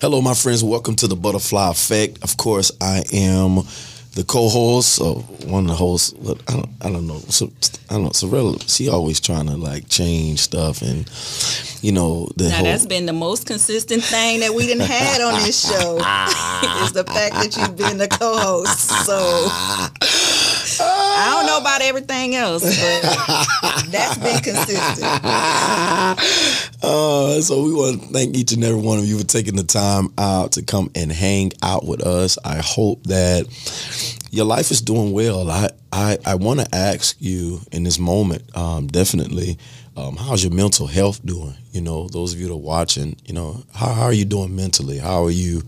Hello, my friends. Welcome to the Butterfly Effect. Of course, I am the co-host or one of the hosts. But I don't, I don't know. So, I don't know. Sorella, she always trying to like change stuff, and you know the Now whole. that's been the most consistent thing that we didn't had on this show is the fact that you've been the co-host. So I don't know about everything else, but that's been consistent. Uh, so we want to thank each and every one of you for taking the time out to come and hang out with us. I hope that your life is doing well. I I, I want to ask you in this moment, um, definitely, um, how's your mental health doing? You know, those of you that are watching, you know, how, how are you doing mentally? How are you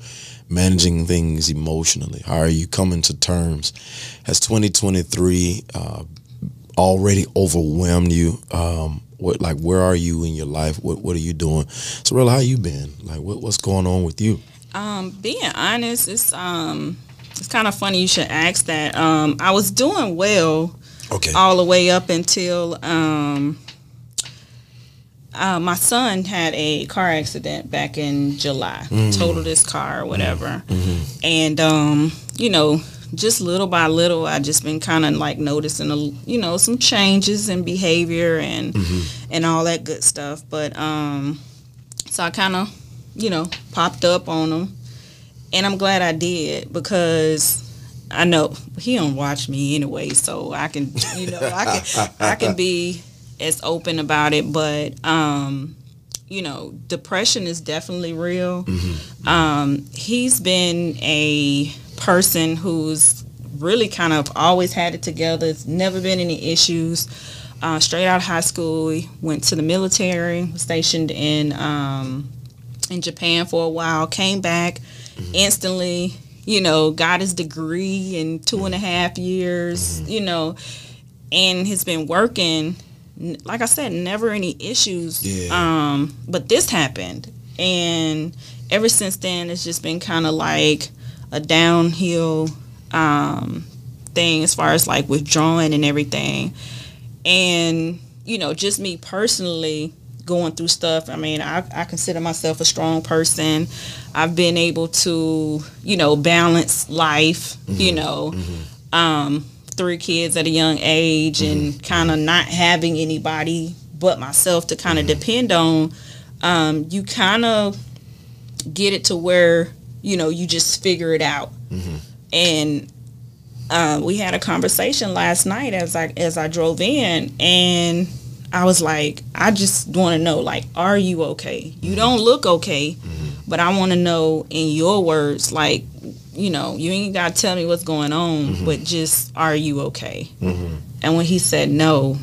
managing things emotionally? How are you coming to terms? Has 2023 uh, already overwhelmed you? Um, what like where are you in your life? What what are you doing? So real, how you been? Like what, what's going on with you? Um, being honest, it's um, it's kind of funny you should ask that. Um, I was doing well Okay. all the way up until um, uh, my son had a car accident back in July, totaled his car or whatever, and um, you know, just little by little, I just been kind of like noticing, a, you know, some changes in behavior and and all that good stuff. But um, so I kind of, you know, popped up on him, and I'm glad I did because I know he don't watch me anyway, so I can, you know, I can I can be as open about it. But um, you know, depression is definitely real. Um, he's been a person who's really kind of always had it together. It's never been any issues. Uh, straight out of high school, he went to the military, was stationed in um, in Japan for a while, came back instantly, you know, got his degree in two and a half years, you know, and has been working. Like I said, never any issues. Yeah. Um, but this happened, and ever since then, it's just been kind of like a downhill um, thing as far as like withdrawing and everything. And you know, just me personally going through stuff. I mean, I, I consider myself a strong person. I've been able to, you know, balance life. You know, um, three kids at a young age, and mm-hmm. kind of not having anybody but myself to kind of mm-hmm. depend on. Um, you kind of get it to where you know you just figure it out. Mm-hmm. And uh, we had a conversation last night as I as I drove in, and I was like, I just want to know, like, are you okay? You don't look okay, but I want to know in your words, like, you know, you ain't got to tell me what's going on, mm-hmm. but just are you okay? Mm-hmm. And when he said no,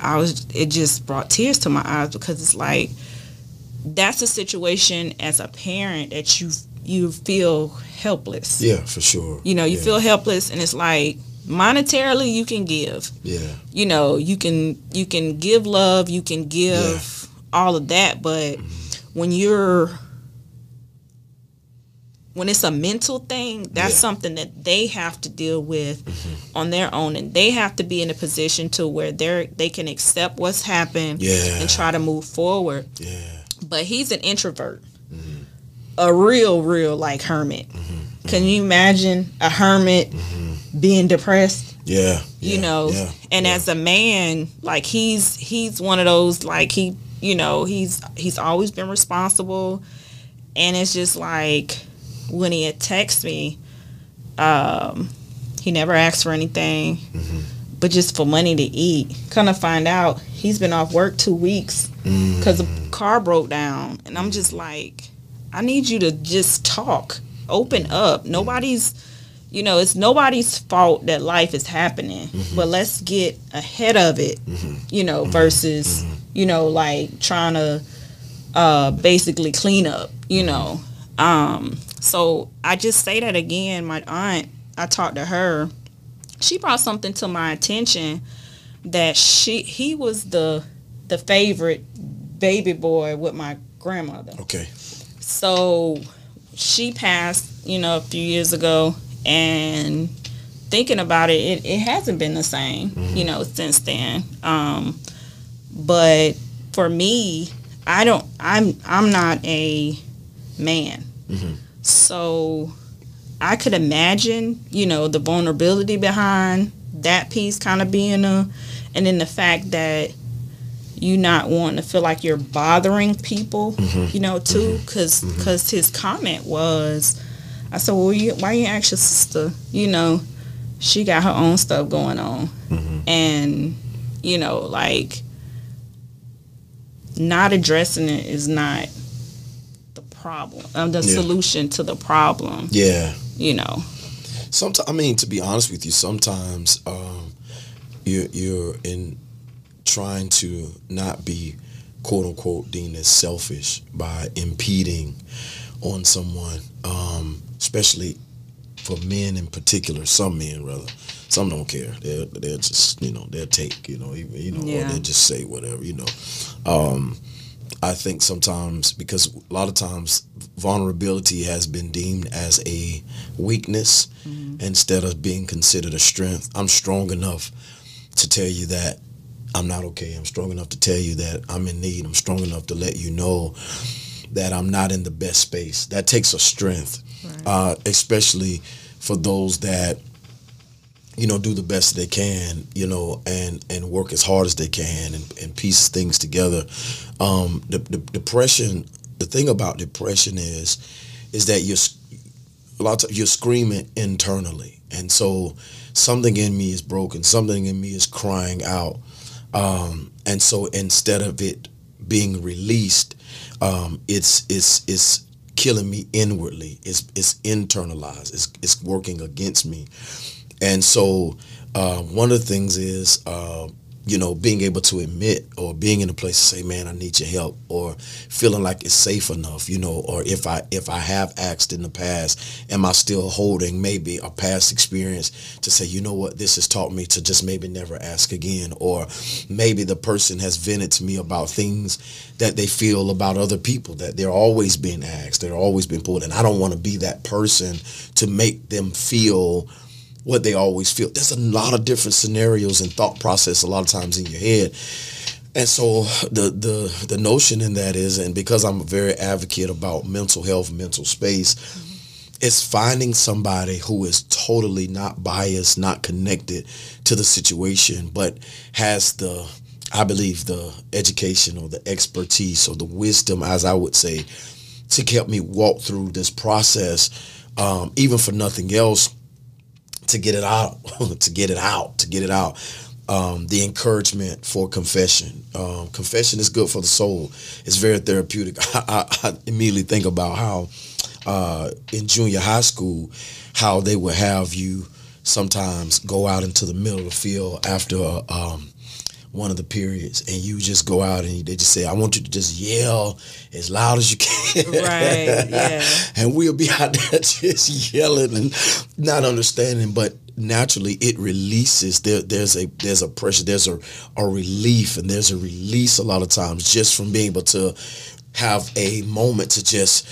I was it just brought tears to my eyes because it's like that's a situation as a parent that you you feel helpless. Yeah, for sure. You know, you yeah. feel helpless, and it's like monetarily you can give. Yeah. You know, you can you can give love, you can give all of that, but mm-hmm. when you're when it's a mental thing, that's Yeah. Mm-hmm. something that they have to deal with mm-hmm. on their own, and they have to be in a position to where they're they can accept what's happened Yeah. and try to move forward. Yeah. But he's an introvert, mm-hmm. a real, real like hermit. Mm-hmm. Can you imagine a hermit being depressed? Yeah. you know and as a man like he's he's one of those like he you know he's he's always been responsible and it's just like when he had texted me um he never asked for anything Mm-hmm. but just for money to eat. Kind of find out he's been off work two weeks because the car broke down. And i'm just like i need you to just talk. Open up. Nobody's you know it's nobody's fault that life is happening but let's get ahead of it you know versus you know like trying to uh basically clean up you know. Um so i just say that again my aunt i talked to her she brought something to my attention that she he was the the favorite baby boy with my grandmother Okay. so she passed, you know, a few years ago, and thinking about it, it, it hasn't been the same, you know, since then. Um, but for me, I don't. I'm I'm not a man. So I could imagine, you know, the vulnerability behind that piece kind of being a, and then the fact that you not wanting to feel like you're bothering people, mm-hmm. you know, too, mm-hmm. because because mm-hmm. his comment was, I said, well, you, why you ask your sister? You know, she got her own stuff going on, and you know, like not addressing it is not the problem, um, the Yeah. solution to the problem. Yeah. You know, Sometimes, I mean, to be honest with you, sometimes um, you're you're in trying to not be quote unquote deemed as selfish by impeding on someone, um, especially for men in particular. Some men, rather, some don't care. They'll they'll just you know they'll take you know even you know or they'll just say whatever you know. Um, I think sometimes because a lot of times vulnerability has been deemed as a weakness instead of being considered a strength. I'm strong enough to tell you that I'm not okay. I'm strong enough to tell you that I'm in need. I'm strong enough to let you know that I'm not in the best space. That takes a strength, uh, especially for those that you know do the best they can you know and and work as hard as they can and, and piece things together. Um the, the depression the thing about depression is is that you're a lot of you're screaming internally. And so something in me is broken something in me is crying out. Um and so instead of it being released um it's it's it's killing me inwardly. It's it's internalized. It's it's working against me and so, uh, one of the things is, uh, you know, being able to admit or being in a place to say, "Man, I need your help," or feeling like it's safe enough, you know, or if I if I have asked in the past, am I still holding maybe a past experience to say, you know what, this has taught me to just maybe never ask again, or maybe the person has vented to me about things that they feel about other people that they're always being asked, they're always being pulled, and I don't want to be that person to make them feel what they always feel. There's a lot of different scenarios and thought process a lot of times in your head. And so the the the notion in that is, and because I'm a very advocate about mental health, mental space, it's finding somebody who is totally not biased, not connected to the situation, but has the I believe the education or the expertise or the wisdom, as I would say, to help me walk through this process, um, even for nothing else to get it out, to get it out, to get it out. Um, the encouragement for confession. Um, confession is good for the soul. It's very therapeutic. I, I, I immediately think about how uh, in junior high school, how they would have you sometimes go out into the middle of the field after um, one of the periods, and you just go out and they just say, "I want you to just yell as loud as you can." Right, yeah. and we'll be out there just yelling and not understanding, but naturally it releases there there's a there's a pressure there's a, a relief and there's a release a lot of times just from being able to have a moment to just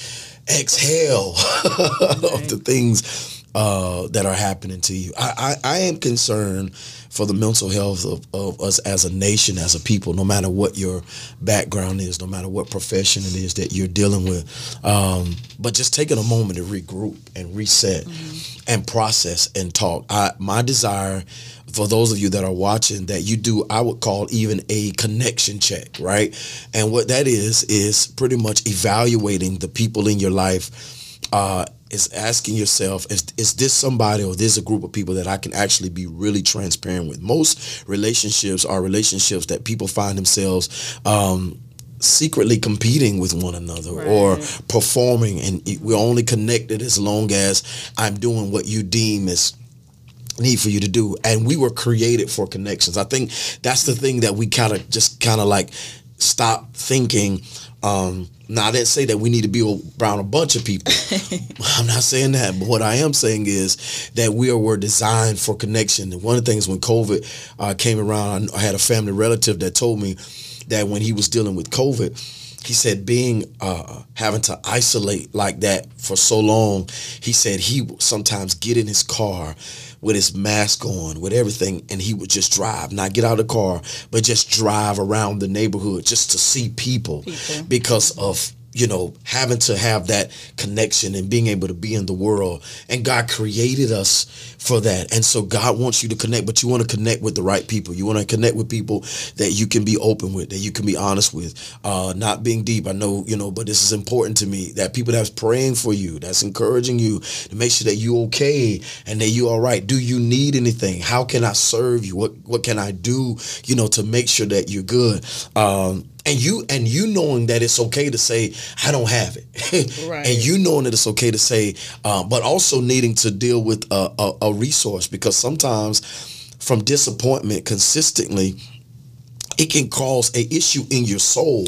exhale of the things uh, that are happening to you. I, I, I am concerned for the mental health of, of us as a nation as a people no matter what your background is no matter what profession it is that you're dealing with. Um, but just taking a moment to regroup and reset and process and talk. I, my desire for those of you that are watching that you do i would call even a connection check right? And what that is is pretty much evaluating the people in your life uh, is asking yourself is, is this somebody or this a group of people that i can actually be really transparent with? Most relationships are relationships that people find themselves um, secretly competing with one another or performing and we're only connected as long as i'm doing what you deem as need for you to do. And we were created for connections. I think that's the thing that we kind of just kind of like stop thinking um now i didn't say that we need to be around a bunch of people. I'm not saying that but what i am saying is that we are, were designed for connection. And one of the things when covid uh, came around i had a family relative that told me that when he was dealing with covid he said being uh, having to isolate like that for so long he said he would sometimes get in his car with his mask on with everything and he would just drive not get out of the car but just drive around the neighborhood just to see people, People. because of you know, having to have that connection and being able to be in the world. And God created us for that. And so God wants you to connect, but you want to connect with the right people. You want to connect with people that you can be open with, that you can be honest with. Uh, not being deep, I know, you know, but this is important to me that people that's praying for you, that's encouraging you to make sure that you okay and that you all right. Do you need anything? How can I serve you? What what can I do, you know, to make sure that you're good? Um, and you and you knowing that it's okay to say I don't have it, right. and you knowing that it's okay to say, uh, but also needing to deal with a, a, a resource because sometimes from disappointment consistently it can cause a issue in your soul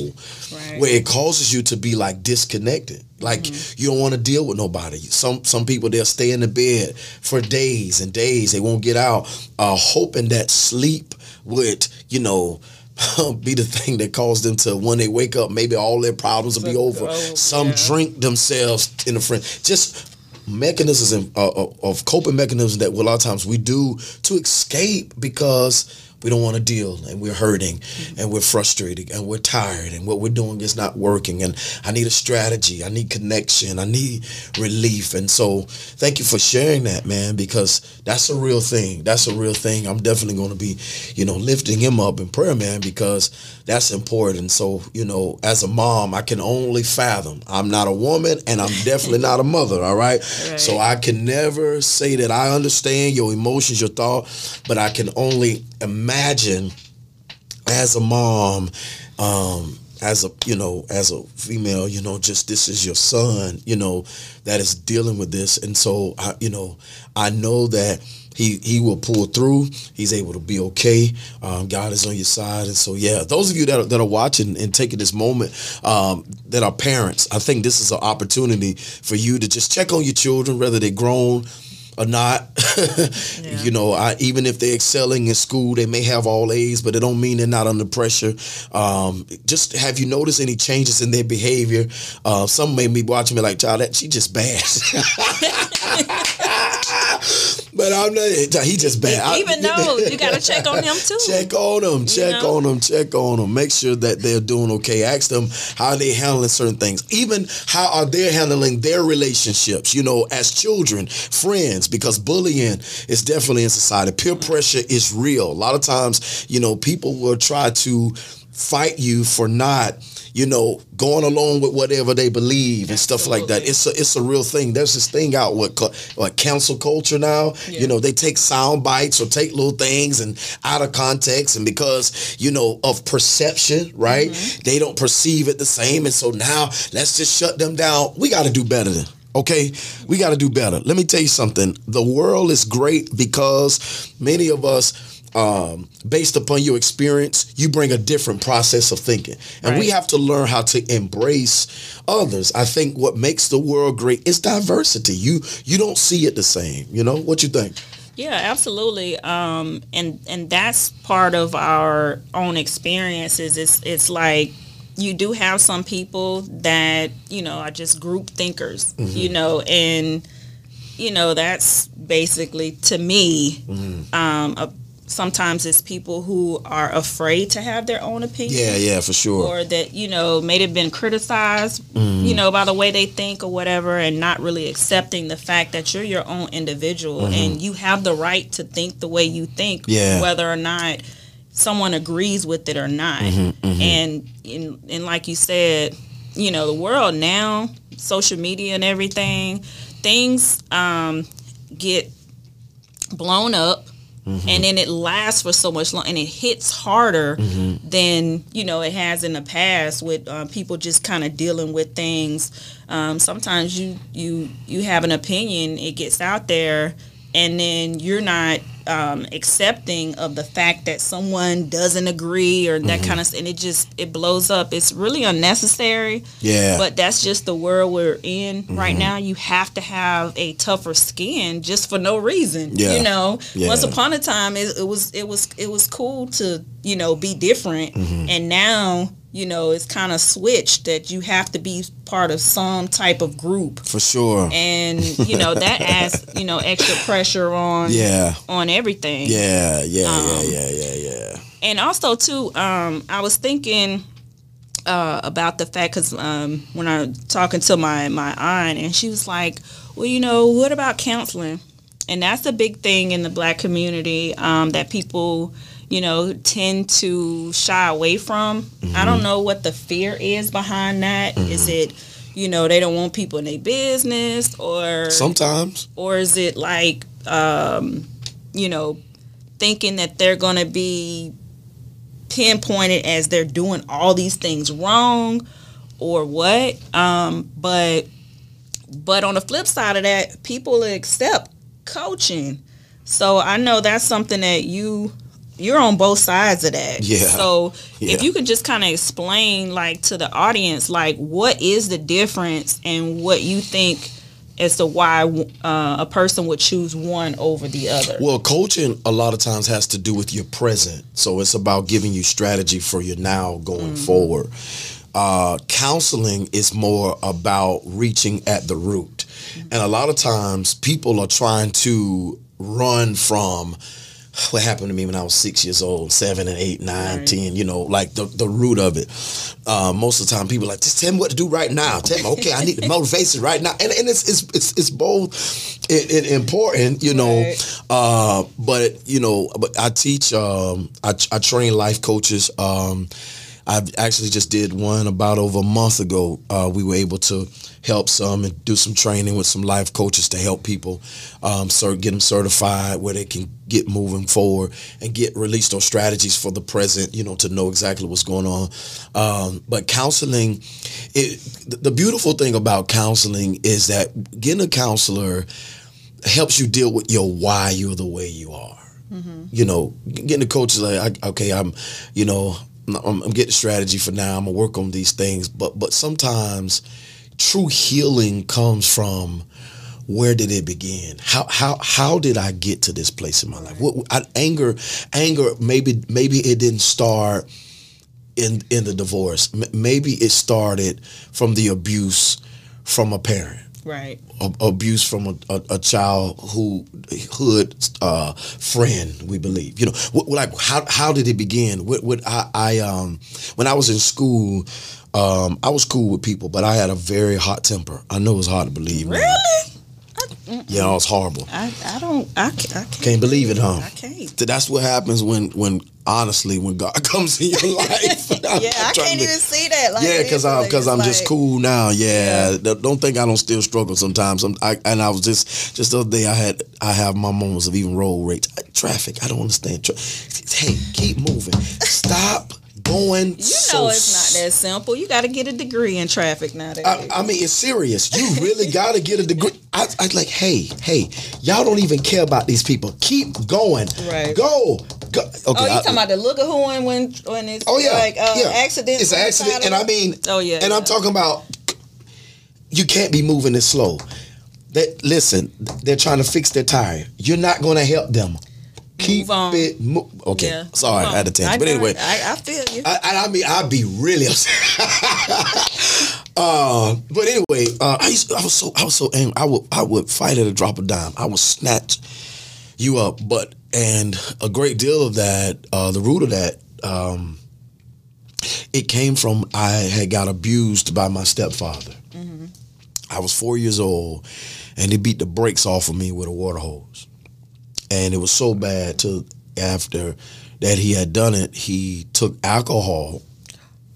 right. where it causes you to be like disconnected like mm-hmm. you don't want to deal with nobody some some people they'll stay in the bed for days and days they won't get out uh, hoping that sleep would you know be the thing that caused them to when they wake up maybe all their problems will be over oh, some yeah. drink themselves in a friend just mechanisms of, uh, of coping mechanisms that a lot of times we do to escape because we don't want to deal and we're hurting mm-hmm. and we're frustrated and we're tired and what we're doing is not working and I need a strategy. I need connection. I need relief. And so thank you for sharing that, man, because that's a real thing. That's a real thing. I'm definitely going to be, you know, lifting him up in prayer, man, because that's important. So, you know, as a mom, I can only fathom. I'm not a woman and I'm definitely not a mother, all right? right? So I can never say that I understand your emotions, your thought, but I can only imagine as a mom, um, as a you know as a female you know just this is your son you know that is dealing with this and so I, you know i know that he he will pull through. He's able to be okay. Um, God is on your side, and so yeah, those of you that are, that are watching and taking this moment um, that are parents, I think this is an opportunity for you to just check on your children, whether they're grown or not. yeah. You know, I, even if they're excelling in school, they may have all A's, but it don't mean they're not under pressure. Um, just have you noticed any changes in their behavior? Uh, some may be watching me like, child, that she just bad. but I'm not. He just bad. Even though you got to check on him too. Check on them. Check know? on them. Check on them. Make sure that they're doing okay. Ask them how they handling certain things. Even how are they handling their relationships? You know, as children, friends. Because bullying is definitely in society. Peer pressure is real. A lot of times, you know, people will try to fight you for not you know, going along with whatever they believe and stuff like that. It's a it's a real thing. There's this thing out with like cancel culture now. Yeah. You know, they take sound bites or take little things and out of context, and because you know of perception, right? Mm-hmm. They don't perceive it the same, and so now let's just shut them down. We got to do better. Than, Okay, we got to do better. Let me tell you something. The world is great because many of us um, based upon your experience, you bring a different process of thinking. And right. we have to learn how to embrace others. I think what makes the world great is diversity. You you don't see it the same. You know what you think? Yeah, absolutely. Um, and and that's part of our own experiences. It's it's like you do have some people that you know are just group thinkers. Mm-hmm. You know, and you know that's basically to me mm-hmm. um, a sometimes it's people who are afraid to have their own opinion. Yeah, yeah, for sure. Or that, you know, may have been criticized, mm. you know, by the way they think or whatever, and not really accepting the fact that you're your own individual mm-hmm. and you have the right to think the way you think, yeah. whether or not someone agrees with it or not. Mm-hmm, mm-hmm. And, in, and like you said, you know, the world now, social media and everything, things um, get blown up Mm-hmm. and then it lasts for so much long and it hits harder mm-hmm. than you know it has in the past with uh, people just kind of dealing with things um, sometimes you you you have an opinion it gets out there and then you're not um, accepting of the fact that someone doesn't agree or that mm-hmm. kind of and it just it blows up it's really unnecessary yeah but that's just the world we're in mm-hmm. right now you have to have a tougher skin just for no reason yeah. you know yeah. once upon a time it, it, was it was it was cool to you know be different mm-hmm. and now you know, it's kind of switched that you have to be part of some type of group. For sure. And, you know, that adds, you know, extra pressure on yeah. on everything. Yeah, yeah, um, yeah, yeah, yeah, yeah. And also too, um, I was thinking uh, about the fact because um, when I was talking to my my aunt and she was like, well, you know, what about counseling? And that's a big thing in the black community um, that people, you know, tend to shy away from. Mm-hmm. I don't know what the fear is behind that. Mm-hmm. Is it, you know, they don't want people in their business, or sometimes, or is it like, um, you know, thinking that they're going to be pinpointed as they're doing all these things wrong or what. Um, but but on the flip side of that, people accept coaching. So I know that's something that you you're on both sides of that. Yeah. So yeah. if you could just kind of explain like to the audience like what is the difference and what you think as to why uh, a person would choose one over the other? Well, coaching a lot of times has to do with your present. So it's about giving you strategy for your now going mm-hmm. forward. Uh, counseling is more about reaching at the root. Mm-hmm. And a lot of times people are trying to run from what happened to me when I was six years old, seven and eight, nine, right. ten, you know, like the, the root of it. Uh, most of the time people like, just tell me what to do right now. Tell me, okay, I need the motivation right now. And, and it's, it's, it's, it's both it, it important, you know, right. uh, but, you know, but I teach, um, I, I train life coaches. Um, I actually just did one about over a month ago. Uh, we were able to help some and do some training with some life coaches to help people um, cert, get them certified where they can get moving forward and get released those strategies for the present, you know, to know exactly what's going on. Um, but counseling, it, the beautiful thing about counseling is that getting a counselor helps you deal with your why you're the way you are. Mm-hmm. You know, getting a coach is like, I, okay, I'm, you know, I'm, I'm getting strategy for now. I'm gonna work on these things, but but sometimes true healing comes from where did it begin? How how how did I get to this place in my life? What I, anger anger maybe maybe it didn't start in in the divorce. M- maybe it started from the abuse from a parent right. Abuse from a, a, a childhood uh, friend we believe. You know what, like how, how did it begin? What, what I, I um when i was in school um i was cool with people but i had a very hot temper. I know it's hard to believe really Mm-mm. Yeah, it's horrible. I, I don't I, I can't, can't believe it, huh? I can't. That's what happens when when honestly when God comes in your life. yeah, I can't to, even see that. Like, yeah, because I'm because I'm like, just cool now. Yeah. yeah. don't think I don't still struggle sometimes. I'm, I, and I was just just the other day I had I have my moments of even road rage, traffic. I don't understand. Tra- hey, keep moving. Stop going. You know, it's not that simple. You got to get a degree in traffic nowadays. I, I mean, it's serious. You really got to get a degree. I, I like, hey, hey, y'all don't even care about these people. Keep going. Right. Go. Go. Okay, oh, you talking about the look of who when when it's oh yeah like uh, yeah. accident. It's an accident, and I mean oh yeah, and yeah. I'm talking about you can't be moving this slow. That listen, they're trying to fix their tire. You're not going to help them keep move on. it mo- okay yeah. sorry i had to tangent but anyway. I, I, feel you. I, I, mean i'd be really upset. Uh, but anyway uh, I, used, I was so i was so angry. I would i would fight at a drop of dime. I would snatch you up. But and a great deal of that uh, the root of that um, it came from i had got abused by my stepfather. Mm-hmm. i was four years old and he beat the brakes off of me with a water hose and it was so bad to after that he had done it, he took alcohol.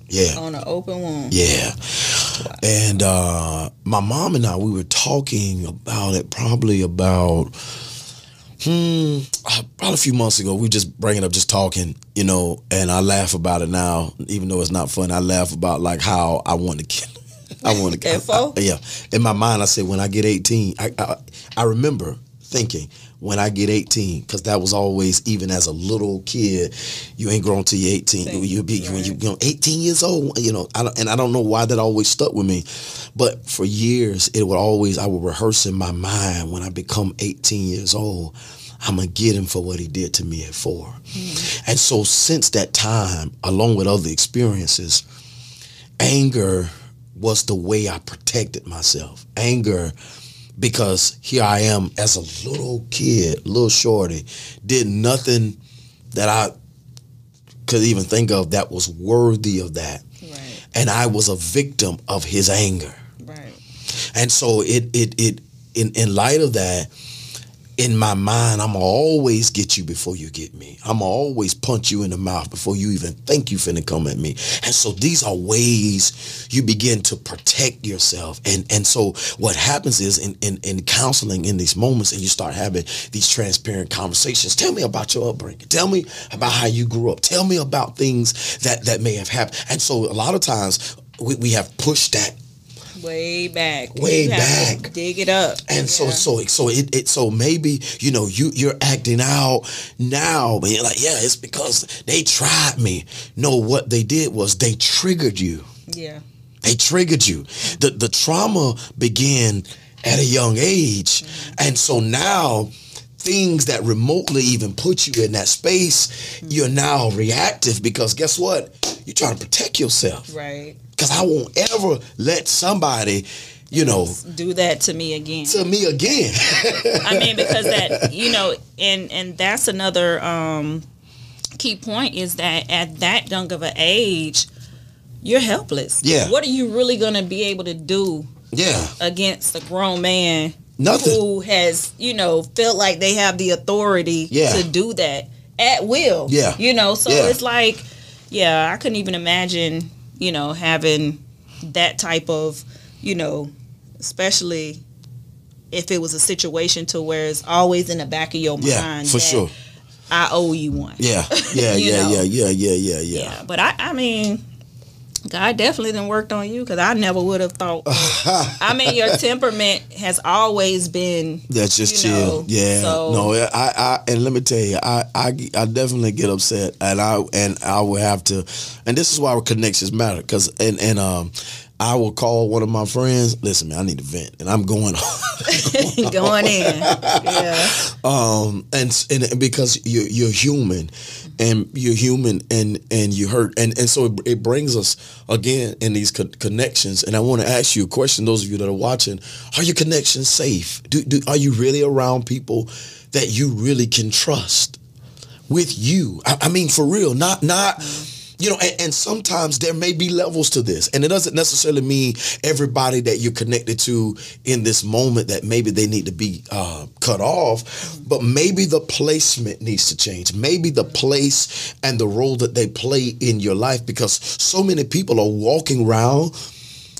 Yeah. On an open wound. Yeah. Wow. And uh, my mom and I, we were talking about it probably about, hmm, probably a few months ago. We just bring it up, just talking, you know, and I laugh about it now, even though it's not fun. I laugh about like how I want to kill. I want to kill. Yeah. In my mind, I said when I get 18, I, I, I remember thinking when I get 18, because that was always, even as a little kid, you ain't grown till you're 18. You'll be right. when you, you know 18 years old, you know, I and I don't know why that always stuck with me, but for years it would always I would rehearse in my mind when I become 18 years old. I'm gonna get him for what he did to me at 4 mm-hmm. And so since that time, along with other experiences, anger was the way I protected myself. Anger because here I am as a little kid, little shorty, did nothing that I could even think of that was worthy of that. Right. and I was a victim of his anger. Right. And so it it it in in light of that, in my mind, I'm always get you before you get me. I'm always punch you in the mouth before you even think you finna come at me. And so these are ways you begin to protect yourself. And and so what happens is in in, in counseling in these moments, and you start having these transparent conversations. Tell me about your upbringing. Tell me about how you grew up. Tell me about things that that may have happened. And so a lot of times we, we have pushed that way back. Way You have to back. dig it up. and so Yeah. so so it, it so maybe you know you you're acting out now but you're like yeah it's because they tried me no what they did was they triggered you yeah. they triggered you the the trauma began at a young age mm-hmm. and so now things that remotely even put you in that space mm-hmm. you're now reactive because guess what you're trying to protect yourself Right. because i won't ever let somebody you know Do that to me again. to me again I mean, because that you know, and and that's another um, key point is that at that young of an age, you're helpless. Yeah. What are you really gonna be able to do yeah against a grown man Nothing. who has you know felt like they have the authority Yeah. to do that at will? Yeah. You know, so Yeah. it's like, yeah, I couldn't even imagine you know having that type of you know, especially if it was a situation to where it's always in the back of your mind. Yeah, for sure. I owe you one. Yeah, yeah, yeah, yeah, yeah, yeah, yeah, yeah. Yeah, but I, I mean, God definitely done worked on you because I never would have thought. I mean, your temperament has always been. That's just You chill. know, yeah. so- no, I, I, and let me tell you, I, I, I definitely get upset, and I, and I will have to, and this is why our connections matter, because, and, and, um, I will call one of my friends. Listen, man, I need a vent, and I'm going. going in. Yeah. um, and and because you're you're human, and you're human, and and you hurt, and and so it, it brings us again in these co- connections. And I want to ask you a question. Those of you that are watching, are your connections safe? Do, do are you really around people that you really can trust with you? I, I mean, for real, not not. You know, and, and sometimes there may be levels to this, and it doesn't necessarily mean everybody that you're connected to in this moment that maybe they need to be uh, cut off, but maybe the placement needs to change. Maybe the place and the role that they play in your life, because so many people are walking around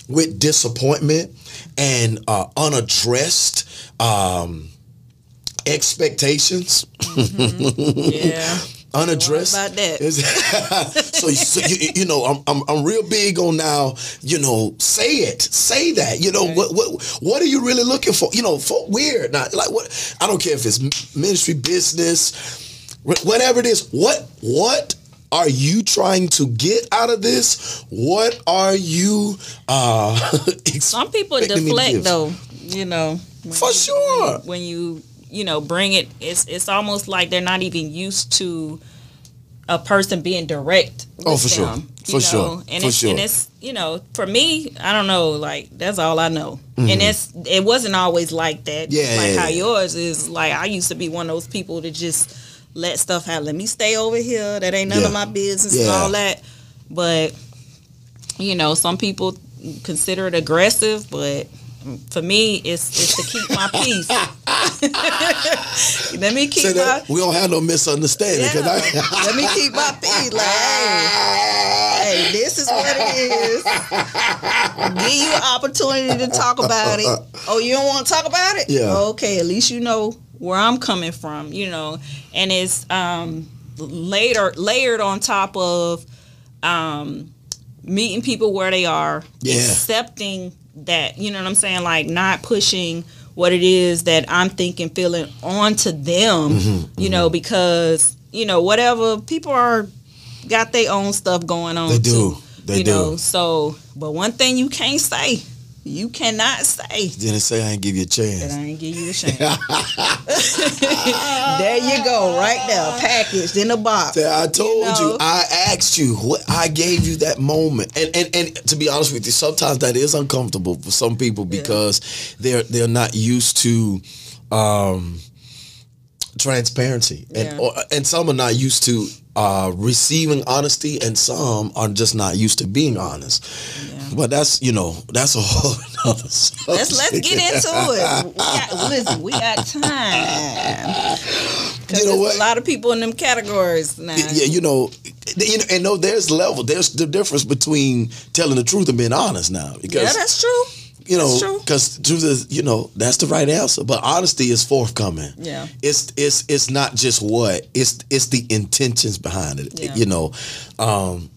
with disappointment and uh, unaddressed um, expectations. Yeah. Unaddressed. About that? So, so you, you know, I'm, I'm I'm real big on now. You know, say it, say that. You know, what what what are you really looking for? You know, for weird, not like what. I don't care if it's ministry, business, whatever it is. What what are you trying to get out of this? What are you? uh Some people expecting me to deflect though. You know. when For you- sure. When you you know bring it, it's it's almost like they're not even used to a person being direct. With Oh, for sure. them, For you sure. know? And For it's sure. and it's you know for me, I don't know. Like that's all I know. Mm-hmm. And it's it wasn't always like that. Yeah, Like yeah, how yeah. yours is. Like I used to be one of those people to just let stuff happen. Let me stay over here. That ain't none Yeah. of my business and all that. But you know, some people consider it aggressive, but for me, it's it's to keep my peace. Let me keep my we don't have no misunderstanding. 'cause I- yeah. Let me keep my peace. Like, hey, hey, this is what it is. Give you opportunity to talk about it. Oh, you don't want to talk about it? Yeah. Okay, at least you know where I'm coming from. You know, and it's um later layered on top of um meeting people where they are, Yeah. accepting that. You know what I'm saying? Like not pushing what it is that I'm thinking, feeling onto them. Mm-hmm, you know, because you know whatever people are got their own stuff going on. They do. Too, They you do. know, so but one thing you can't say, you cannot say Didn't say I ain't give you a that chance. I ain't give you a chance. there you go, right there, packaged in a box. I told you, know? I asked you, what I gave you that moment, and, and and to be honest with you, sometimes that is uncomfortable for some people because they're they're not used to, um, transparency, and or, and some are not used to uh, receiving honesty, and some are just not used to being honest. But that's you know that's a whole other Let's let's get into it. We got, listen, we got time. You know what? A lot of people in them categories now. yeah, you know, you know, and no, there's level. There's the difference between telling the truth and being honest now. Because Yeah, that's true. You know, because truth is, you know, that's the right answer. But honesty is forthcoming. Yeah. it's it's it's not just what it's it's the intentions behind it. Yeah. You know, um,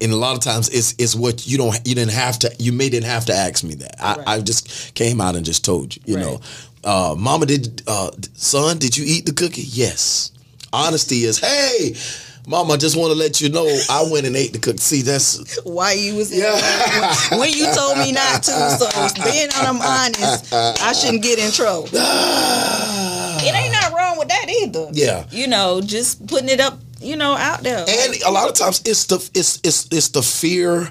and a lot of times it's it's what you don't you didn't have to you may didn't have to ask me that. I, Right. I just came out and just told you. You Right. know, uh, Mama did, uh, son, did you eat the cookie? Yes. Honesty is, hey. Mama, I just want to let you know I went and ate the cookie. See, that's Why you was Yeah. when, when you told me not to. So being I'm honest, I shouldn't get in trouble. It ain't not wrong with that either. Yeah. You know, just putting it up, you know, out there. and a lot of times it's the it's it's it's the fear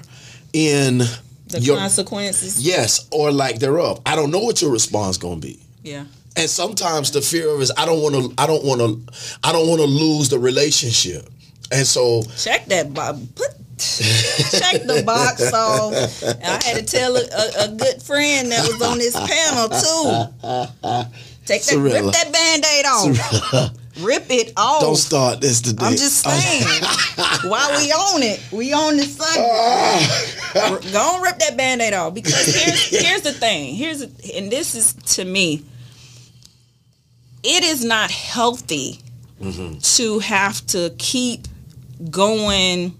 in the your consequences. yes or lack thereof. I don't know what your response going to be. Yeah. And sometimes the fear of is I don't want to I don't want to I don't want to lose the relationship. And so Check that box. Put check the box off. And I had to tell a, a, a good friend that was on this panel too. Take that, Cirilla. rip that band-aid off. Rip it off. don't start this today. I'm just saying. While we own it, we own the subject. Ah. Go and rip that band-aid off. Because here's here's the thing. Here's the, and this is to me, it is not healthy mm-hmm. to have to keep going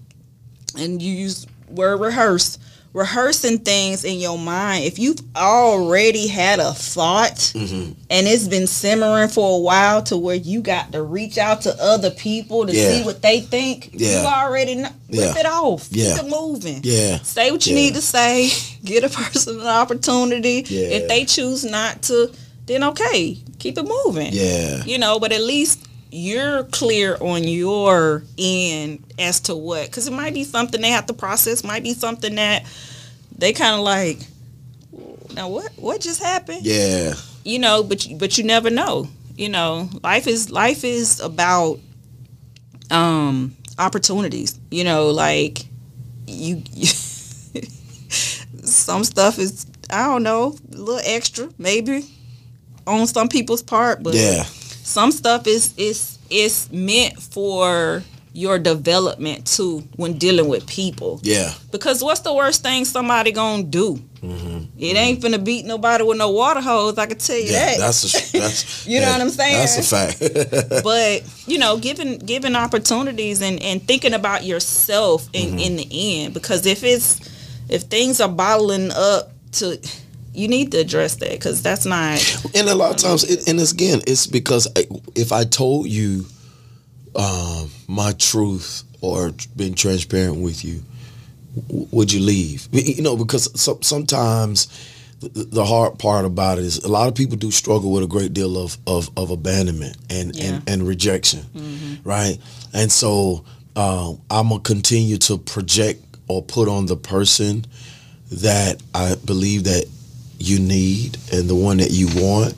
and you use word rehearse rehearsing things in your mind if you've already had a thought mm-hmm. and it's been simmering for a while to where you got to reach out to other people to Yeah. see what they think Yeah. you already know, rip Yeah. it off Yeah. keep it moving Yeah. say what you need to say get a person an opportunity if they choose not to then okay keep it moving Yeah. you know but at least you're clear on your end as to what because it might be something they have to process might be something that they kind of like now what what just happened Yeah. you know but you, but you never know you know life is life is about um opportunities you know like you, some stuff is i don't know a little extra maybe on some people's part but Yeah. Some stuff is is is meant for your development too when dealing with people Yeah. because what's the worst thing somebody gonna do Mm-hmm. it ain't finna beat nobody with no water hose i can tell you. Yeah. that That's a that's You know yeah, what I'm saying? That's a fact. but you know giving giving opportunities and and thinking about yourself in Mm-hmm. in the end because if it's if things are bottling up to you need to address that because that's not and a lot of times, it, and again, it's because I- if I told you um, my truth or been transparent with you, w- would you leave? You know, because so, sometimes the, hard part about it is a lot of people do struggle with a great deal of of, of abandonment and, Yeah. and and rejection, right? And so um, I'm gonna continue to project or put on the person that I believe that you need and the one that you want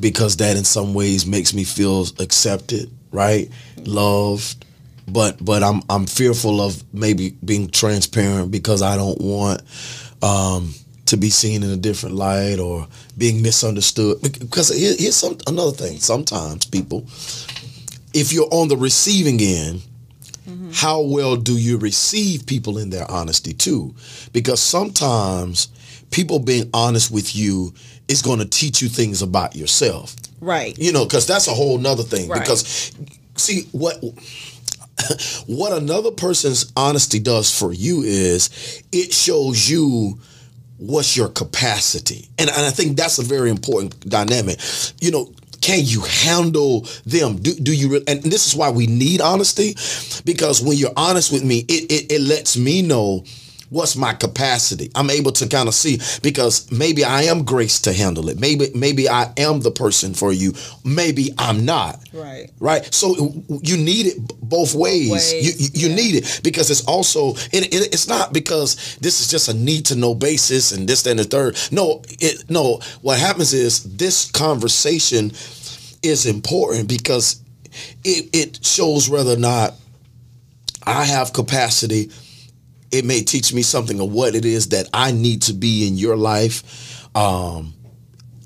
because that in some ways makes me feel accepted, right? Loved. But but I'm I'm fearful of maybe being transparent because I don't want um, to be seen in a different light or being misunderstood. Because here- here's some another thing. Sometimes people, if you're on the receiving end, how well do you receive people in their honesty too? Because sometimes people being honest with you is going to teach you things about yourself. right You know, because that's a whole nother thing. Right. Because see what what another person's honesty does for you is it shows you what's your capacity. And, and I think that's a very important dynamic. You know, can you handle them? Do, do you? re- And this is why we need honesty, because when you're honest with me, it, it, it lets me know what's my capacity. I'm able to kind of see because maybe I am graced to handle it. Maybe maybe I am the person for you. Maybe I'm not. right Right. So you need it both ways. ways, You you, you yeah. need it because it's also it, it, it's not because this is just a need to know basis and this that, and the third. No, it no. What happens is this conversation is important because it, it shows whether or not I have capacity. It may teach me something of what it is that I need to be in your life. Um,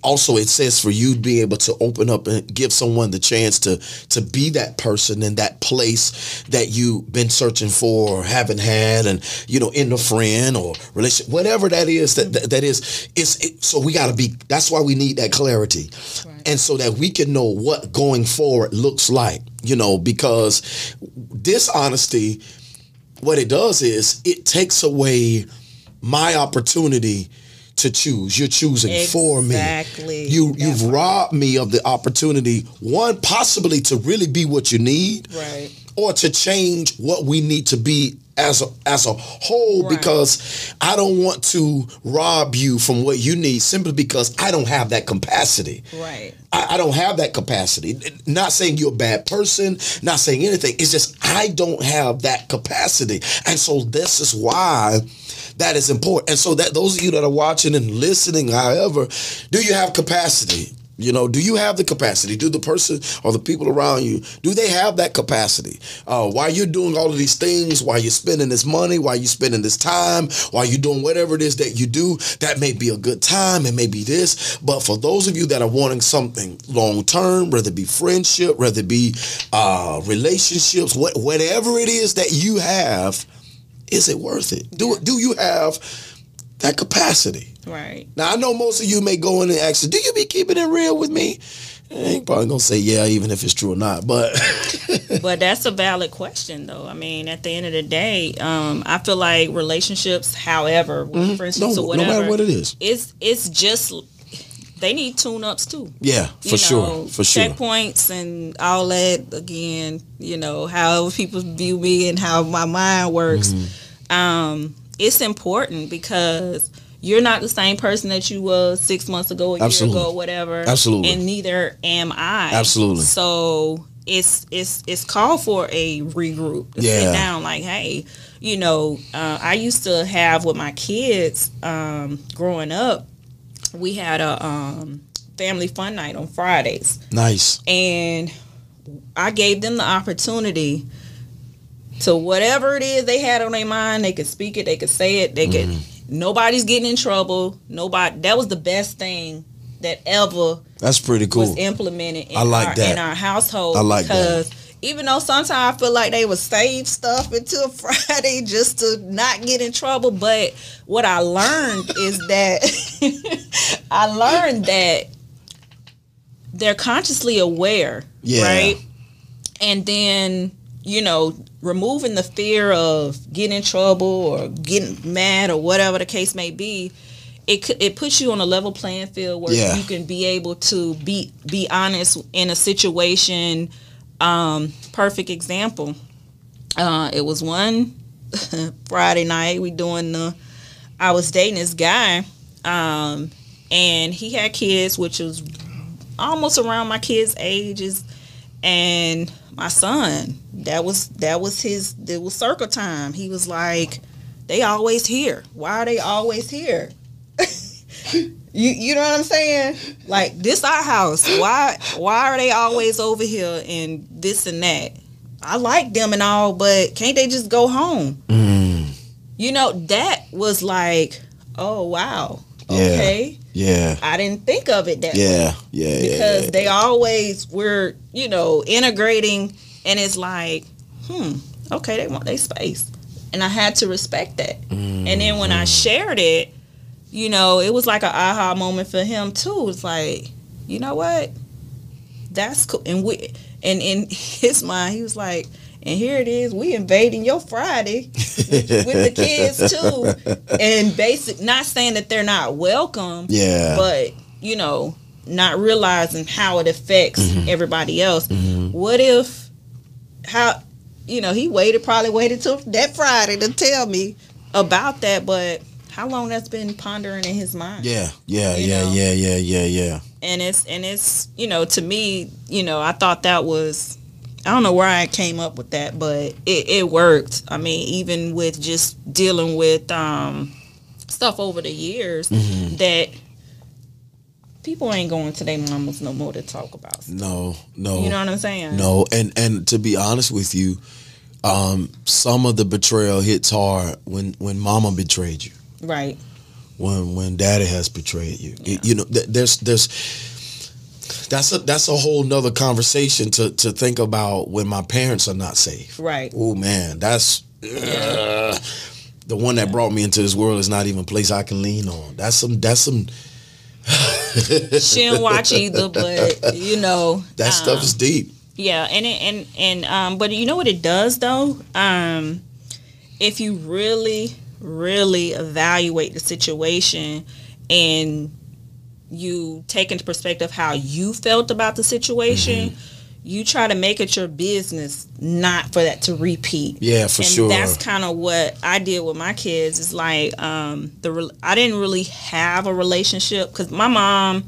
also it says for you to be able to open up and give someone the chance to to be that person in that place that you've been searching for or haven't had and you know in a friend or relationship whatever that is that that, that is it's it, so we got to be that's why we need that clarity Right. and so that we can know what going forward looks like you know because dishonesty what it does is it takes away my opportunity to choose. You're choosing for me. Exactly. You you've part. robbed me of the opportunity, one possibly to really be what you need, Right. or to change what we need to be as a as a whole. Right. Because I don't want to rob you from what you need simply because I don't have that capacity. Right. I, I don't have that capacity. Not saying you're a bad person, not saying anything. It's just I don't have that capacity. And so this is why that is important. And so that those of you that are watching and listening, however, do you have capacity? You know, do you have the capacity? Do the person or the people around you, do they have that capacity? Uh, while you're doing all of these things, while you're spending this money, while you're spending this time, while you're doing whatever it is that you do, that may be a good time, it may be this. But for those of you that are wanting something long term, whether it be friendship, whether it be uh, relationships, what, whatever it is that you have, is it worth it? Do Do you have that capacity? Right. Now I know most of you may go in and ask, "Do you be keeping it real with me?" You probably gonna say, "Yeah," even if it's true or not. But but that's a valid question though i mean at the end of the day um, i feel like relationships however with friendships no, or no whatever matter what it is, it's it's just they need tune-ups too yeah, for sure, for sure. checkpoints and all that again you know how people view me and how my mind works Mm-hmm. um, it's important because you're not the same person that you was six months ago a Absolutely. year ago whatever Absolutely. and neither am i Absolutely. so it's it's it's called for a regroup to Yeah. sit down like hey you know uh, i used to have with my kids um, growing up we had a um, family fun night on fridays Nice. and I gave them the opportunity to whatever it is they had on their mind, they could speak it, they could say it, they could. Mm-hmm. Nobody's getting in trouble. Nobody. That was the best thing that ever That's pretty cool. was implemented in, I like our, that. in our household. I like that. because even though sometimes I feel like they would save stuff until Friday just to not get in trouble, but what I learned is that I learned that they're consciously aware, Yeah. right? And then you know, removing the fear of getting in trouble or getting mad or whatever the case may be, it it puts you on a level playing field where Yeah. you can be able to be be honest in a situation. Um, perfect example. Uh, it was one Friday night. We doing the. I was dating this guy, um, and he had kids, which was almost around my kids' ages, and my son. That was that was his. It was circle time. He was like, "They always here. Why are they always here?" you you know what I'm saying? Like this our house. Why why are they always over here and this and that? I like them and all, but can't they just go home? Mm, You know that was like, oh wow, okay. Yeah, I didn't think of it that way yeah, yeah, yeah. because yeah. they always were, you know, integrating, and it's like, hmm, okay, they want their space, and I had to respect that. And then when Mm-hmm. I shared it, you know, it was like an aha moment for him too. It's like, you know what, that's cool, and we, and in his mind, he was like. And here it is, we invading your Friday with, the kids too, and basic. Not saying that they're not welcome, yeah, but you know not realizing how it affects Mm-hmm. everybody else what if how you know he waited probably waited till that friday to tell me about that but how long that's been pondering in his mind yeah, yeah, yeah, know. yeah, yeah, yeah, yeah. and it's and it's you know to me you know i thought that was i don't know where i came up with that but it, it worked i mean even with just dealing with um stuff over the years Mm-hmm. that people ain't going to their mamas no more to talk about. Stuff. No, no. You know what I'm saying? No, and and to be honest with you, um, some of the betrayal hits hard when when mama betrayed you, Right. when when daddy has betrayed you. It- you know, th- there's there's that's a that's a whole nother conversation to to think about when my parents are not safe. Right. Oh man, that's ugh. the one that brought me into this world is not even a place I can lean on. That's some that's some She didn't watch either, but you know that um, stuff is deep. Yeah, and it, and and um, but you know what it does though. Um, if you really, really evaluate the situation and you take into perspective how you felt about the situation, you try to make it your business not for that to repeat. Yeah, for and sure. that's kind of what I did with my kids. Is like um, the re- I didn't really have a relationship because my mom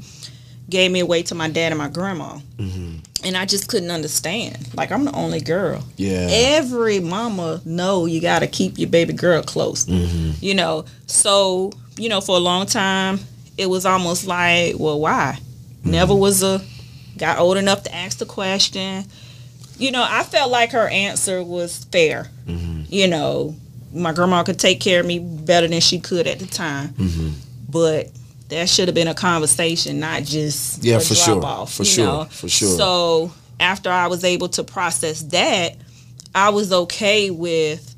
gave me away to my dad and my grandma, Mm-hmm. and I just couldn't understand. Like I'm the only girl. Yeah. Every mama know you got to keep your baby girl close. Mm-hmm. You know, so you know for a long time it was almost like, well, why? Mm-hmm. Never was a got old enough to ask the question. You know, I felt like her answer was fair. Mm-hmm. You know, my grandma could take care of me better than she could at the time. Mm-hmm. But that should have been a conversation, not just Yeah, for drop sure. Off, For sure. know? For sure. So after I was able to process that, I was okay with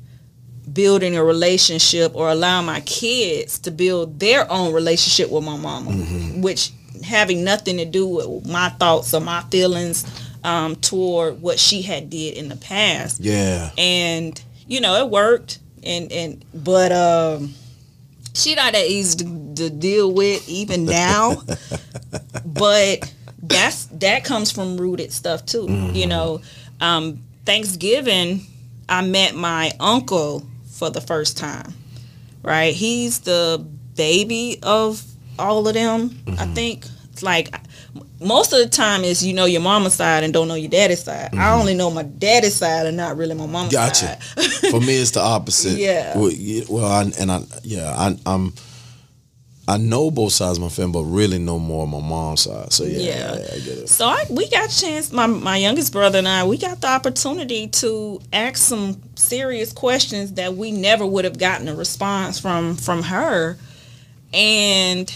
building a relationship or allowing my kids to build their own relationship with my mama, Mm-hmm. which having nothing to do with my thoughts or my feelings um, toward what she had did in the past. Yeah. and you know it worked. And and but um she not that easy to, to deal with even now. But that's that comes from rooted stuff too you know. Um thanksgiving i met my uncle for the first time right he's the baby of all of them i mm-hmm. think it's like most of the time is you know your mama's side and don't know your daddy's side. I mm-hmm. only know my daddy's side and not really my mama's side. Gotcha. side. For me, it's the opposite. Yeah. Well, well I, and I, yeah, I, I'm, I know both sides of my family, but really know more of my mom's side. So yeah, Yeah. yeah, I get it. So I, we got a chance. My my youngest brother and I, we got the opportunity to ask some serious questions that we never would have gotten a response from from her, and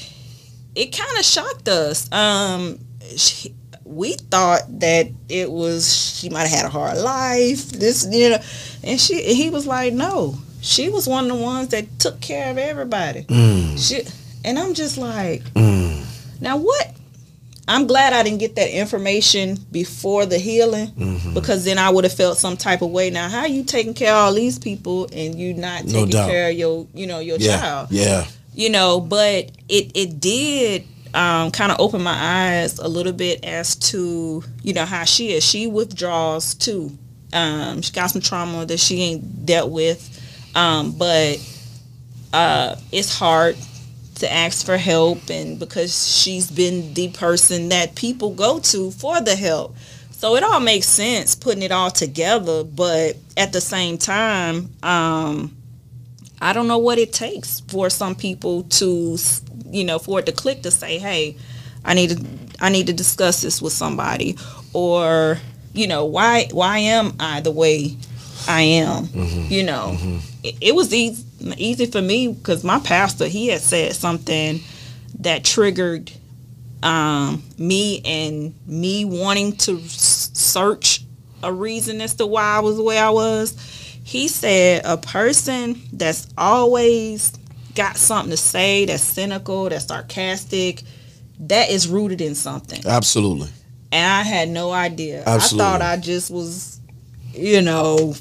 it kind of shocked us. Um, she, we thought that it was she might have had a hard life. This you know, and she he was like, no, she was one of the ones that took care of everybody. She and I'm just like, now what? I'm glad I didn't get that information before the healing because then I would have felt some type of way. Now, how you taking care of all these people and you not taking doubt. care of your, you know, your Yeah, child? yeah, you know but it it did um, kind of open my eyes a little bit as to you know how she is she withdraws too um, she got some trauma that she ain't dealt with um, but uh, it's hard to ask for help and because she's been the person that people go to for the help. So it all makes sense putting it all together but at the same time um, I don't know what it takes for some people to, you know, for it to click to say, "Hey, I need to, I need to discuss this with somebody," or, you know, why, why am I the way I am? You know, it, it was easy, easy for me because my pastor he had said something that triggered um, me and me wanting to search a reason as to why I was the way I was he said a person that's always got something to say that's cynical that's sarcastic that is rooted in something absolutely. and i had no idea Absolutely. i thought i just was you know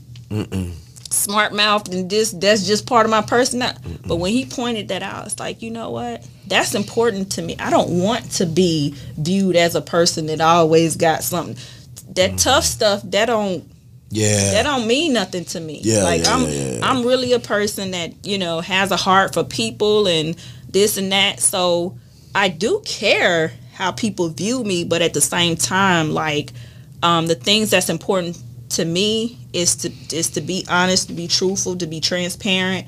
smart mouthed and this that's just part of my personality but when he pointed that out it's like you know what that's important to me i don't want to be viewed as a person that always got something that tough stuff that don't Yeah, that don't mean nothing to me. Yeah, like yeah, I'm yeah. I'm really a person that, you know, has a heart for people and this and that. So I do care how people view me, but at the same time, like um, the things that's important to me is to is to be honest, to be truthful, to be transparent.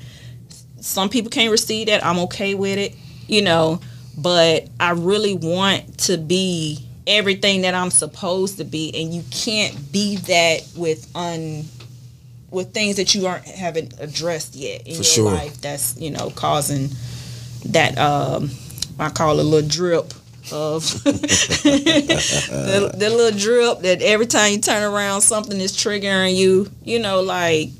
Some people can't receive that. I'm okay with it, you know. but I really want to be everything that I'm supposed to be, and you can't be that with un with things that you aren't haven't addressed yet in For your sure. life. That's you know causing that um I call it a little drip of the, the little drip that every time you turn around something is triggering you. You know, like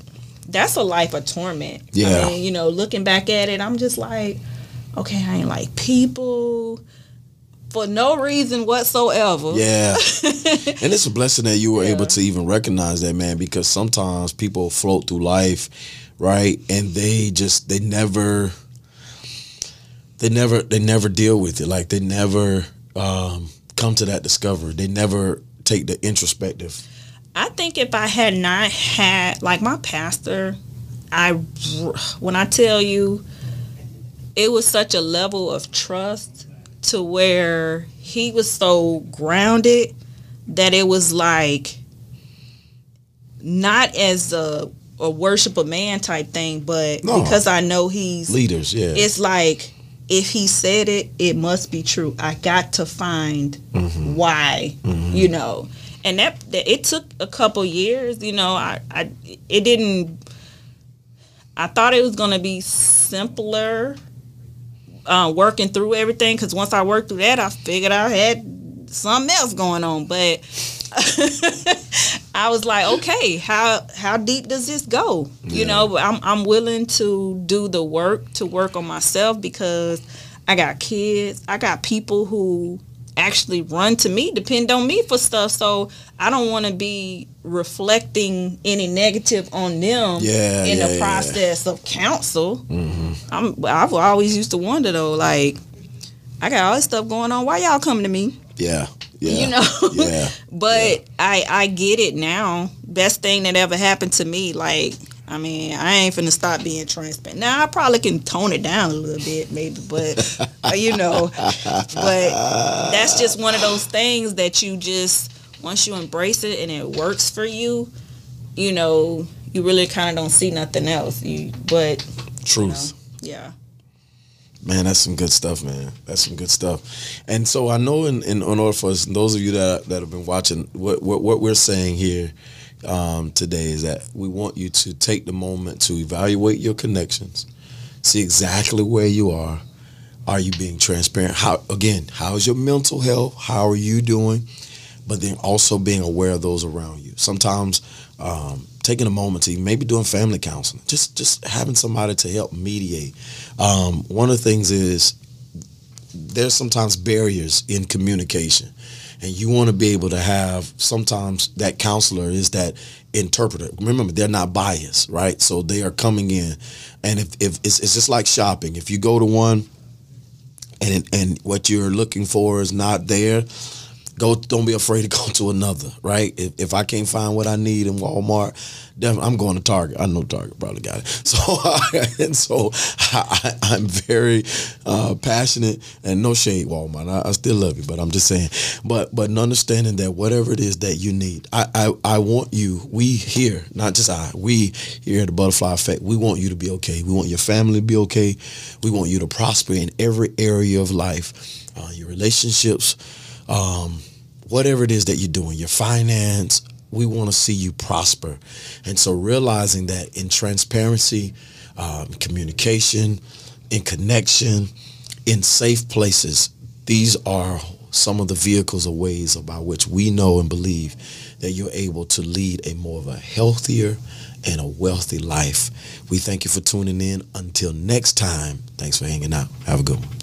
that's a life of torment. Yeah. I mean, you know, looking back at it, I'm just like, okay, I ain't like people for no reason whatsoever. Yeah. and it's a blessing that you were able to even recognize that, man, because sometimes people float through life, right? And they just they never they never they never deal with it. Like they never um come to that discovery. They never take the introspective. I think if I had not had like my pastor, I when I tell you it was such a level of trust to where he was so grounded that it was like not as a a worship a man type thing, but No. because I know he's Leaders, yeah. it's like if he said it, it must be true. I got to find Mm-hmm. why, you know. And that, that it took a couple years, you know. I, I it didn't. I thought it was gonna be simpler, uh, working through everything. Because once I worked through that, I figured I had something else going on. But I was like, okay, how how deep does this go? You know, but I'm I'm willing to do the work to work on myself because I got kids, I got people who actually run to me, depend on me for stuff. So I don't want to be reflecting any negative on them Yeah, in yeah, the process of counsel. Mm-hmm. I'm I've always used to wonder though, like I got all this stuff going on. Why y'all coming to me? yeah. Yeah. You know. Yeah. But I I get it now. Best thing that ever happened to me. Like I mean, I ain't finna stop being transparent. Now I probably can tone it down a little bit, maybe, but uh, you know, but that's just one of those things that you just once you embrace it and it works for you, you know, you really kind of don't see nothing else. You, but Truth. yeah, Man, that's some good stuff, man. That's some good stuff. And so I know in, in, in order for us, those of you that that have been watching, what what, what we're saying here um, today is that we want you to take the moment to evaluate your connections, see exactly where you are. Are you being transparent? How again? How is your mental health? How are you doing? But then also being aware of those around you. Sometimes um, taking a moment to maybe doing family counseling, just just having somebody to help mediate. Um, one of the things is there's sometimes barriers in communication and you want to be able to have sometimes that counselor is that interpreter. Remember they're not biased right? So they are coming in and if, if it's, it's just like shopping. If you go to one and and what you're looking for is not there go don't be afraid to go to another right? If, if i can't find what i need in walmart then i'm going to target. I know target probably got it. So and so I, i'm very uh, passionate and no shade walmart. I, I still love you but i'm just saying. But but understanding that whatever it is that you need i i, I want you we here not just i we here at the butterfly effect we want you to be okay. We want your family to be okay. We want you to prosper in every area of life uh, your relationships um, whatever it is that you're doing, your finance, we want to see you prosper. And so realizing that in transparency, um, communication, in connection, in safe places, these are some of the vehicles or ways by which we know and believe that you're able to lead a more of a healthier and a wealthy life. We thank you for tuning in. Until next time, thanks for hanging out. Have a good one.